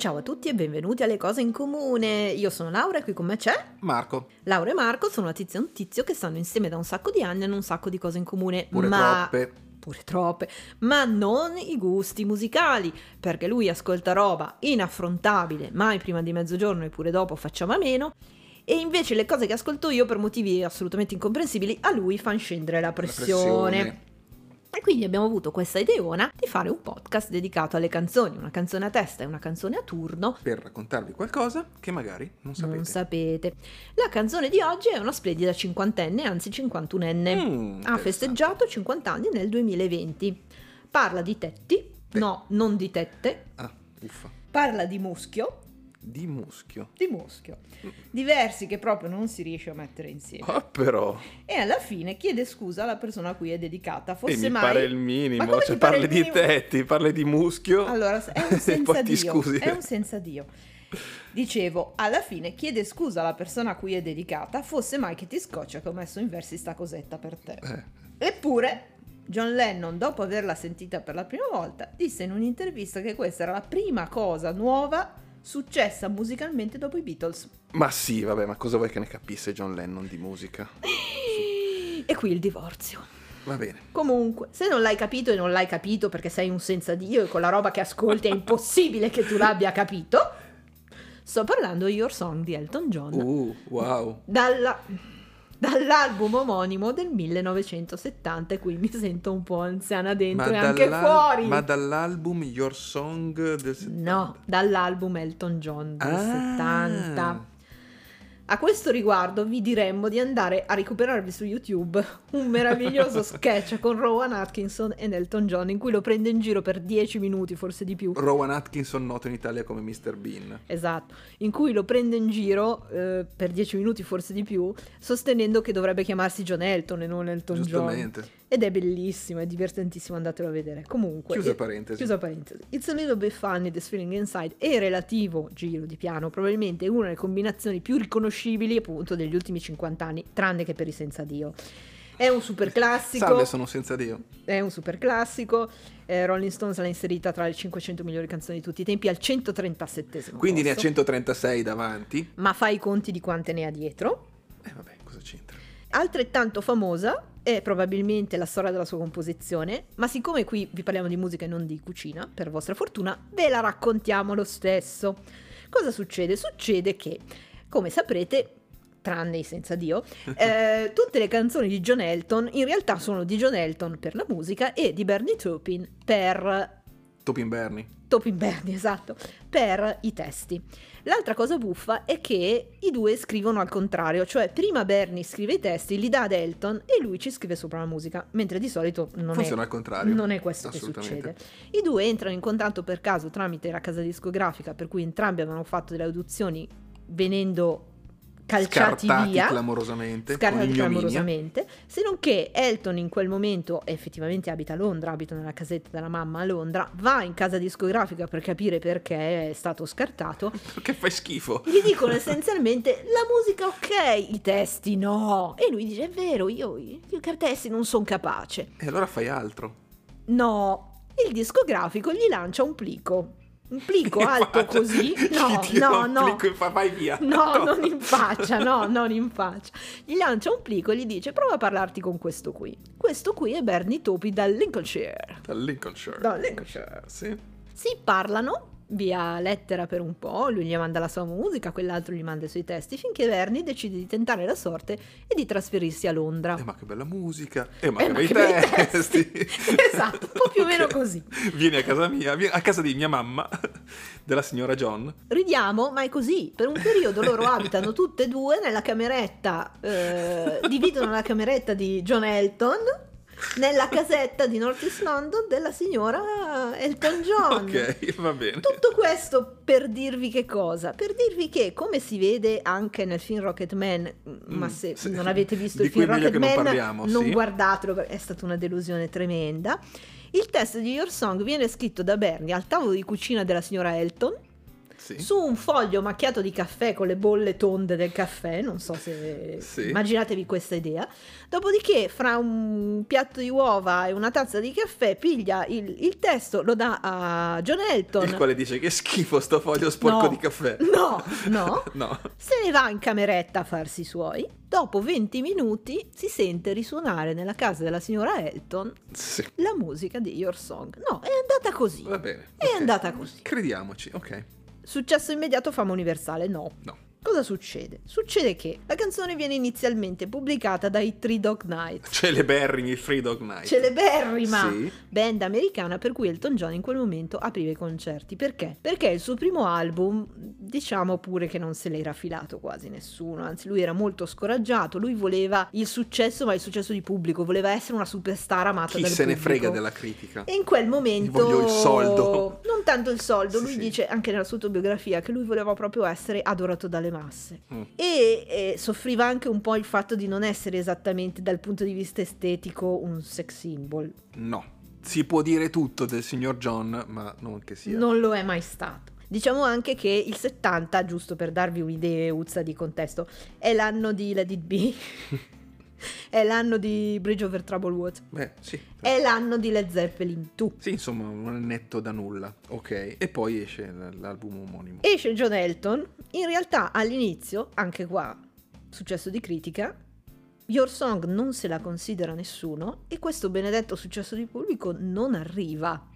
Ciao a tutti e benvenuti alle cose in comune. Io sono Laura e qui con me c'è Marco. Laura e Marco sono una tizia e un tizio che stanno insieme da un sacco di anni e hanno un sacco di cose in comune. Pure ma... troppe. Pure troppe, ma non i gusti musicali, perché lui ascolta roba inaffrontabile, mai prima di mezzogiorno e pure dopo facciamo a meno, e invece le cose che ascolto io per motivi assolutamente incomprensibili a lui fanno scendere la pressione. La pressione. E quindi abbiamo avuto questa ideona di fare un podcast dedicato alle canzoni, una canzone a testa e una canzone a turno. Per raccontarvi qualcosa che magari non sapete. Non sapete. La canzone di oggi è una splendida cinquantenne, anzi cinquantunenne. Mm, ha festeggiato 50 anni nel 2020. Parla di tetti, Beh. no, non di tette. Ah, uffa. Parla di muschio, Di muschio. di muschio. Diversi che proprio non si riesce a mettere insieme. Ah, però. E alla fine chiede scusa alla persona a cui è dedicata. E Fosse mi mai... pare il Ma minimo. come Cioè, ti parli di minimo? tetti, parli di muschio. Allora, è un e senza ti Dio. scusi. È un senza Dio. Dicevo, alla fine chiede scusa alla persona a cui è dedicata, fosse mai che ti scoccia che ho messo in versi sta cosetta per te. Eh, Eppure, John Lennon, dopo averla sentita per la prima volta, disse in un'intervista che questa era la prima cosa nuova successa musicalmente dopo i Beatles. ma sì, vabbè, ma cosa vuoi che ne capisse John Lennon di musica? E qui il divorzio. Va bene. Comunque, se non l'hai capito e non l'hai capito perché sei un senza Dio e con la roba che ascolti è impossibile che tu l'abbia capito, sto parlando di Your Song di Elton John. Uh, wow. dalla- dall'album omonimo del 1970 e qui mi sento un po' anziana dentro e anche fuori. ma dall'album Your Song del 70? No, dall'album Elton John del Ah. 70. A questo riguardo vi diremmo di andare a recuperarvi su YouTube un meraviglioso sketch con Rowan Atkinson e Elton John in cui lo prende in giro per 10 minuti, forse di più. Rowan Atkinson, noto in Italia come Mr. Bean. Esatto, in cui lo prende in giro eh, per 10 minuti, forse di più, sostenendo che dovrebbe chiamarsi John Elton e non Elton John. Giustamente. Ed è bellissimo, è divertentissimo, andatelo a vedere. Comunque, Chiusa parentesi. chiusa parentesi. It's a little bit funny, this feeling inside e relativo giro di piano, probabilmente una delle combinazioni più riconoscibili appunto degli ultimi 50 anni, tranne che per i senza Dio. È un super classico. Salve, sono senza Dio. È un super classico. eh, Rolling Stones l'ha inserita tra le 500 migliori canzoni di tutti i tempi al 137 Quindi ne ha posto. 136 davanti. Ma fai i conti di quante ne ha dietro. E vabbè, cosa c'entra? Altrettanto famosa è probabilmente la storia della sua composizione, ma siccome qui vi parliamo di musica e non di cucina, per vostra fortuna, ve la raccontiamo lo stesso. Cosa succede? Succede che, come saprete, tranne i senza Dio, eh, tutte le canzoni di John Elton in realtà sono di John Elton per la musica e di Bernie Taupin per Topin Bernie. Topin Bernie, esatto, per i testi. L'altra cosa buffa è che i due scrivono al contrario, cioè prima Bernie scrive i testi, li dà ad Elton e lui ci scrive sopra la musica, mentre di solito non, Funziona è, al contrario. non è questo che succede. I due entrano in contatto per caso tramite la casa discografica, per cui entrambi avevano fatto delle audizioni venendo calciati Scartati via clamorosamente. scartati clamorosamente, se non che Elton in quel momento effettivamente abita a Londra, abita nella casetta della mamma a Londra, va in casa discografica per capire perché è stato scartato, Perché fai schifo. gli dicono essenzialmente la musica ok, i testi no, e lui dice è vero, io, io i testi non sono capace. E allora fai altro. No, il discografico gli lancia un plico, un plico alto così, no, no, no, fa, vai via. No, non in faccia, no, non in faccia. Gli lancia un plico e gli dice prova a parlarti con questo qui. Questo qui è Bernie Topi dal Lincolnshire. Dal Lincolnshire. Dal Lincolnshire. Sì. Si parlano via lettera per un po', lui gli manda la sua musica, quell'altro gli manda i suoi testi, finché Bernie decide di tentare la sorte e di trasferirsi a Londra. Eh, ma che bella musica. Eh, ma Eh, che ma bei che bei testi. testi. Esatto, un po' più o meno Ok. così. Vieni a casa mia, a casa di mia mamma, della signora John. Ridiamo, ma è così. Per un periodo loro abitano tutte e due nella cameretta, eh, dividono la cameretta di John Elton nella casetta di North East London della signora Elton John. Ok, va bene. Tutto questo per dirvi che cosa? Per dirvi che, come si vede anche nel film Rocket Man, ma Mm, se sì. non avete visto il film cui è meglio Rocket che non Man, parliamo, non sì. guardatelo, è stata una delusione tremenda. Il testo di Your Song viene scritto da Bernie al tavolo di cucina della signora Elton Sì. su un foglio macchiato di caffè con le bolle tonde del caffè, non so se Sì. immaginatevi questa idea. Dopodiché, fra un piatto di uova e una tazza di caffè, piglia il, il testo, lo dà a John Elton. Il quale dice che schifo sto foglio sporco No. di caffè. No, no. no. Se ne va in cameretta a farsi i suoi. Dopo 20 minuti si sente risuonare nella casa della signora Elton Sì. la musica di Your Song. No, è andata così. Va bene. È ok. andata così. Crediamoci, ok. Successo immediato, fama universale? No. No. Cosa succede? Succede che la canzone viene inizialmente pubblicata dai Three Dog Night, Celeberrimi Free Dog Night. celeberrima Sì. band americana per cui Elton John in quel momento apriva i concerti. Perché? Perché il suo primo album, diciamo pure che non se l'era filato quasi nessuno, anzi lui era molto scoraggiato, lui voleva il successo, ma il successo di pubblico, voleva essere una superstar amata Chi dal se ne pubblico. frega della critica? E in quel momento Voglio il soldo. Non tanto il soldo, Sì, lui sì. dice anche nella sua autobiografia che lui voleva proprio essere adorato dalle masse. Mm. E, eh, soffriva anche un po' il fatto di non essere esattamente dal punto di vista estetico un sex symbol. No. Si può dire tutto del signor John, ma non che sia. Non lo è mai stato. Diciamo anche che il 70, giusto per darvi un'idea uzza di contesto, è l'anno di Let It Be. è l'anno di Bridge Over Troubled Water. Beh, sì. È l'anno di Led Zeppelin 2. Sì, insomma, un annetto da nulla. Ok. E poi esce l'album omonimo. Esce John Elton, in realtà all'inizio, anche qua, successo di critica, Your Song non se la considera nessuno e questo benedetto successo di pubblico non arriva.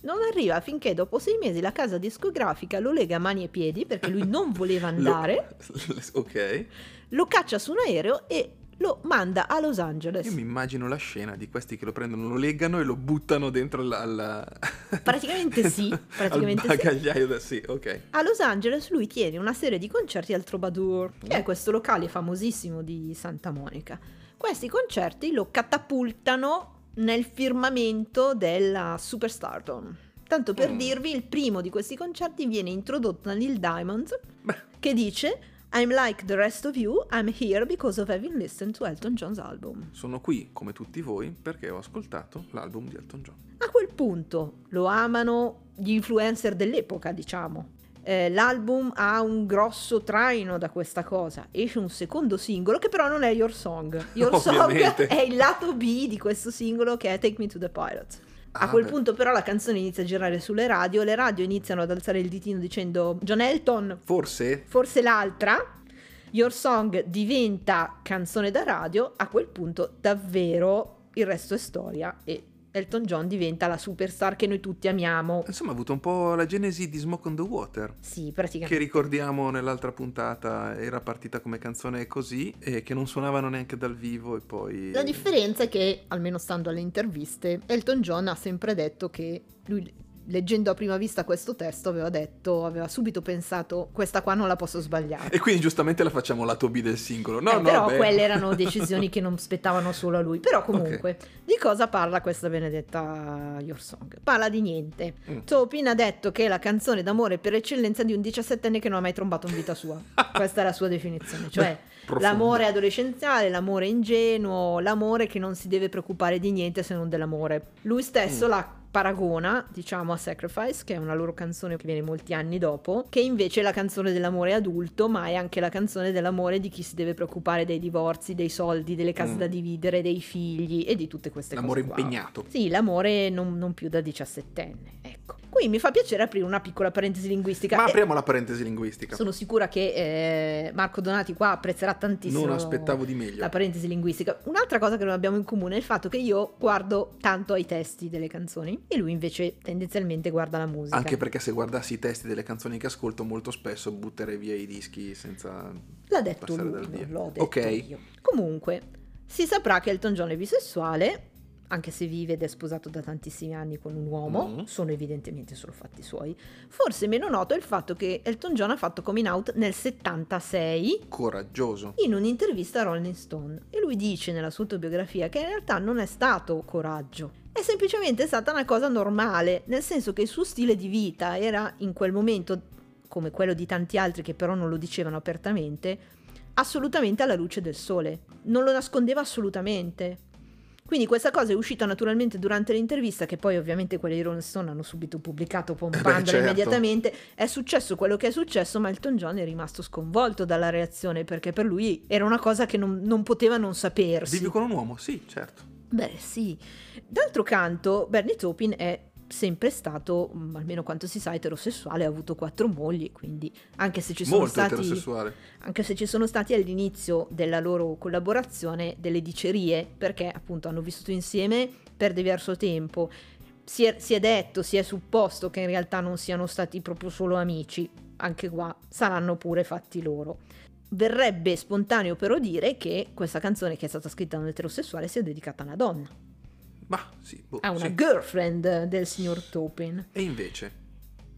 Non arriva finché dopo sei mesi la casa discografica lo lega a mani e piedi perché lui non voleva andare, Lo- ok. lo caccia su un aereo e lo manda a Los Angeles. Io mi immagino la scena di questi che lo prendono, lo legano e lo buttano dentro alla... Praticamente sì, praticamente al sì. bagagliaio da sì, ok. A Los Angeles lui tiene una serie di concerti al Troubadour, che è questo locale famosissimo di Santa Monica. Questi concerti lo catapultano nel firmamento della superstardom. Tanto per Mm. dirvi, il primo di questi concerti viene introdotto da Neil Diamond, Beh. che dice I'm like the rest of you, I'm here because of having listened to Elton John's album. Sono qui, come tutti voi, perché ho ascoltato l'album di Elton John. A quel punto lo amano gli influencer dell'epoca, diciamo. Eh, l'album ha un grosso traino da questa cosa. Esce un secondo singolo che però non è Your Song. Your Song è il lato B di questo singolo che è Take Me to the Pilot. A Ah, quel beh. punto però la canzone inizia a girare sulle radio, le radio iniziano ad alzare il ditino dicendo John Elton, Forse forse l'altra. Your Song diventa canzone da radio, a quel punto davvero il resto è storia e Elton John diventa la superstar che noi tutti amiamo. Insomma, ha avuto un po' la genesi di Smoke on the Water. Sì, Che praticamente. ricordiamo nell'altra puntata era partita come canzone così e che non suonavano neanche dal vivo e poi... La differenza è che, almeno stando alle interviste, Elton John ha sempre detto che lui, leggendo a prima vista questo testo, aveva detto, aveva subito pensato, questa qua non la posso sbagliare. E quindi giustamente la facciamo lato B del singolo. No, Eh, no, però beh. quelle erano decisioni che non spettavano solo a lui. Però comunque, di cosa parla questa benedetta Your Song? Parla di niente. Mm. Topin ha detto che è la canzone d'amore per eccellenza di un 17enne che non ha mai trombato in vita sua. Questa è la sua definizione. Cioè, Profonda. l'amore adolescenziale, l'amore ingenuo, l'amore che non si deve preoccupare di niente se non dell'amore. Lui stesso Mm. la paragona, diciamo, a Sacrifice, che è una loro canzone che viene molti anni dopo, che invece è la canzone dell'amore adulto, ma è anche la canzone dell'amore di chi si deve preoccupare dei divorzi, dei soldi, delle case Mm. da dividere, dei figli e di tutte queste L'amore cose. qua. impegnato. Sì, l'amore non, non più da diciassettenne. Qui mi fa piacere aprire una piccola parentesi linguistica. Ma apriamo la parentesi linguistica. sono sicura che eh, Marco Donati qua apprezzerà tantissimo Non aspettavo di meglio. la parentesi linguistica. Un'altra cosa che non abbiamo in comune è il fatto che io guardo tanto ai testi delle canzoni e lui invece tendenzialmente guarda la musica. Anche perché se guardassi i testi delle canzoni che ascolto molto spesso butterei via i dischi senza... L'ha detto lui, l'ho detto Ok. io. Comunque, si saprà che Elton John è bisessuale, anche se vive ed è sposato da tantissimi anni con un uomo, Mm. sono evidentemente solo fatti suoi. Forse meno noto è il fatto che Elton John ha fatto coming out nel 76 Coraggioso. in un'intervista a Rolling Stone e lui dice nella sua autobiografia che in realtà non è stato coraggio, è semplicemente stata una cosa normale, nel senso che il suo stile di vita era in quel momento, come quello di tanti altri che però non lo dicevano apertamente, assolutamente alla luce del sole, non lo nascondeva assolutamente. Quindi questa cosa è uscita naturalmente durante l'intervista, che poi ovviamente quelli di Rolling Stone hanno subito pubblicato pompandola certo. immediatamente. È successo quello che è successo, ma Elton John è rimasto sconvolto dalla reazione, perché per lui era una cosa che non, non poteva non sapersi. Vivi con un uomo? Sì, certo. Beh, sì. D'altro canto, Bernie Taupin è sempre stato, mh, almeno quanto si sa, eterosessuale, ha avuto quattro mogli, quindi anche se ci sono Molto stati anche se ci sono stati all'inizio della loro collaborazione delle dicerie, perché appunto hanno vissuto insieme per diverso tempo. Si è, si è detto, si è supposto che in realtà non siano stati proprio solo amici, anche qua saranno pure fatti loro. Verrebbe spontaneo però dire che questa canzone che è stata scritta da un eterosessuale sia dedicata a una donna, Ma sì, boh, a una sì. girlfriend del signor Topin. E invece?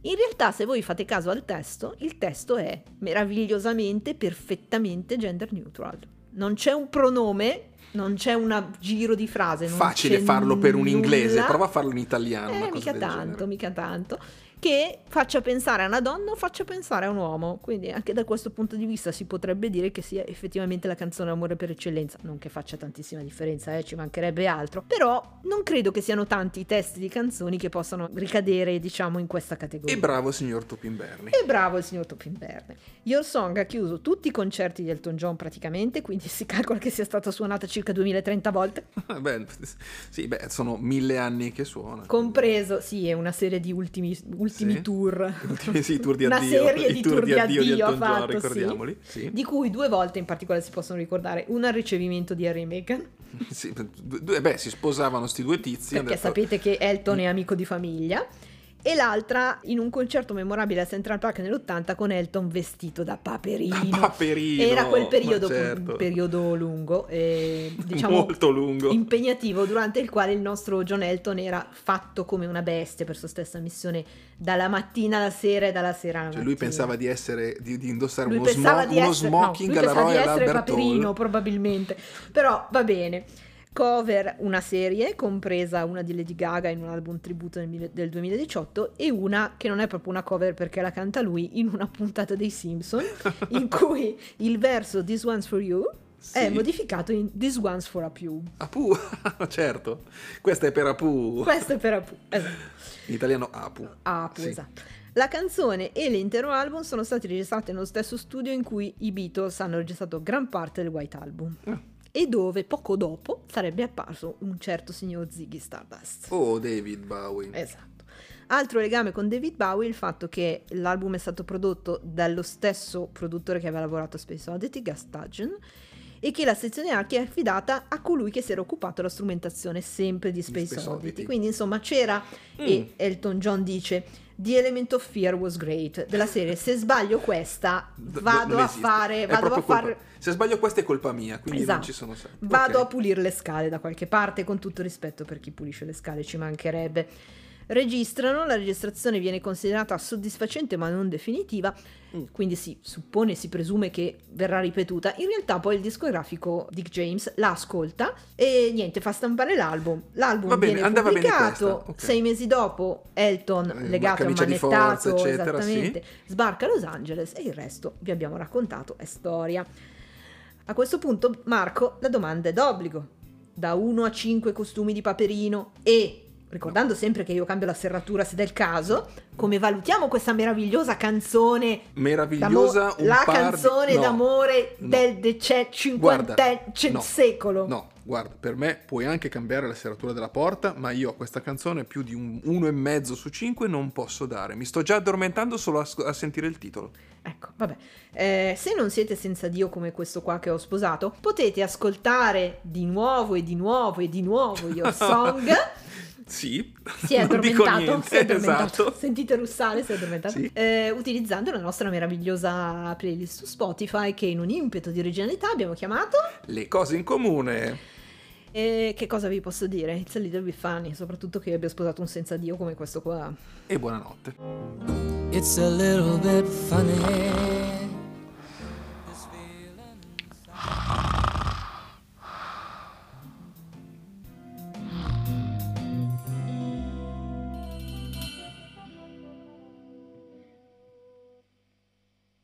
In realtà, se voi fate caso al testo, il testo è meravigliosamente, perfettamente gender neutral. Non c'è un pronome, non c'è un giro di frase. Facile farlo per un inglese, prova a farlo in italiano. una Eh, cosa mica tanto, mica tanto. Che faccia pensare a una donna o faccia pensare a un uomo. Quindi anche da questo punto di vista si potrebbe dire che sia effettivamente la canzone amore per eccellenza. Non che faccia tantissima differenza, eh, ci mancherebbe altro. Però non credo che siano tanti i testi di canzoni che possano ricadere, diciamo, in questa categoria. E bravo signor Topin Berni. E bravo il signor Topin Verde. Your Song ha chiuso tutti i concerti di Elton John praticamente, quindi si calcola che sia stata suonata circa 2030 volte, beh, sì, beh, sono mille anni che suona. compreso, sì, è una serie di ultimi, ultimi Sì. tour. Ultimi sì, tour di Una addio. serie di tour di addio di ha Elton John, fatto, sì. ricordiamoli. Sì. Di cui due volte in particolare si possono ricordare, una al ricevimento di Harry e Meghan, Sì, due- beh, si sposavano sti due tizi. perché sapete che Elton è amico di famiglia, e l'altra in un concerto memorabile a Central Park nell'80 con Elton vestito da paperino. Paperino, Era quel periodo, certo. un periodo lungo, e, diciamo molto lungo. impegnativo, durante il quale il nostro John Elton era fatto come una bestia per sua stessa missione dalla mattina alla sera e dalla sera alla Cioè, lui pensava di essere di, di indossare Lui uno, smo- di uno essere, smoking no, alla pensava di Royal essere Albert Paperino probabilmente, però va bene. Cover una serie, compresa una di Lady Gaga in un album tributo del 2018 e una che non è proprio una cover perché la canta lui in una puntata dei Simpson in cui il verso This One's For You è Sì. modificato in This One's For Apu. Apu, certo. Questa è per Apu. Questo è per Apu. Esatto. In italiano Apu. Apu, Sì. esatto. La canzone e l'intero album sono stati registrati nello stesso studio in cui i Beatles hanno registrato gran parte del White Album. Ah. E dove poco dopo sarebbe apparso un certo signor Ziggy Stardust. Oh, David Bowie. Esatto. Altro legame con David Bowie è il fatto che l'album è stato prodotto dallo stesso produttore che aveva lavorato a Space Oddity, Gus Dudgeon, e che la sezione archi è affidata a colui che si era occupato della strumentazione sempre di Space, Space Oddity. Oddity. Quindi insomma c'era, e Elton John dice, The Element of Fear was great, della serie se sbaglio questa vado non a fare, vado a fare... Se sbaglio questa è colpa mia, quindi non Esatto. ci sono sempre. Vado Ok. a pulire le scale da qualche parte, con tutto rispetto per chi pulisce le scale, ci mancherebbe. Registrano, la registrazione viene considerata soddisfacente ma non definitiva, Mm. quindi si suppone, si presume che verrà ripetuta. In realtà poi il discografico Dick James la ascolta e niente, fa stampare l'album. L'album Va bene, viene bene pubblicato, questa, ok. sei mesi dopo Elton, Eh, legato di manettato, eccetera, esattamente, sbarca a Los Angeles e il resto, vi abbiamo raccontato, è storia. A questo punto, Marco, la domanda è d'obbligo. Da 1 a 5 costumi di Paperino e, ricordando sempre che io cambio la serratura se del caso, come valutiamo questa meravigliosa canzone Meravigliosa, un la par di- canzone no, d'amore no. del dece- Guarda, cinquantesimo no, secolo. No, guarda, per me puoi anche cambiare la serratura della porta, ma io a questa canzone più di un uno e mezzo su 5 non posso dare. Mi sto già addormentando solo a, a sentire il titolo. Ecco, vabbè. Eh, se non siete senza Dio come questo qua che ho sposato, potete ascoltare di nuovo e di nuovo e di nuovo Your Song. Sì, Si è addormentato, niente, si è addormentato. esatto. Sentite russare, si è addormentato. Sì. Eh, utilizzando la nostra meravigliosa playlist su Spotify che in un impeto di originalità abbiamo chiamato. Le cose in comune. E che cosa vi posso dire? It's a little bit funny, soprattutto che abbia sposato un senza Dio come questo qua. E buonanotte. It's a little bit funny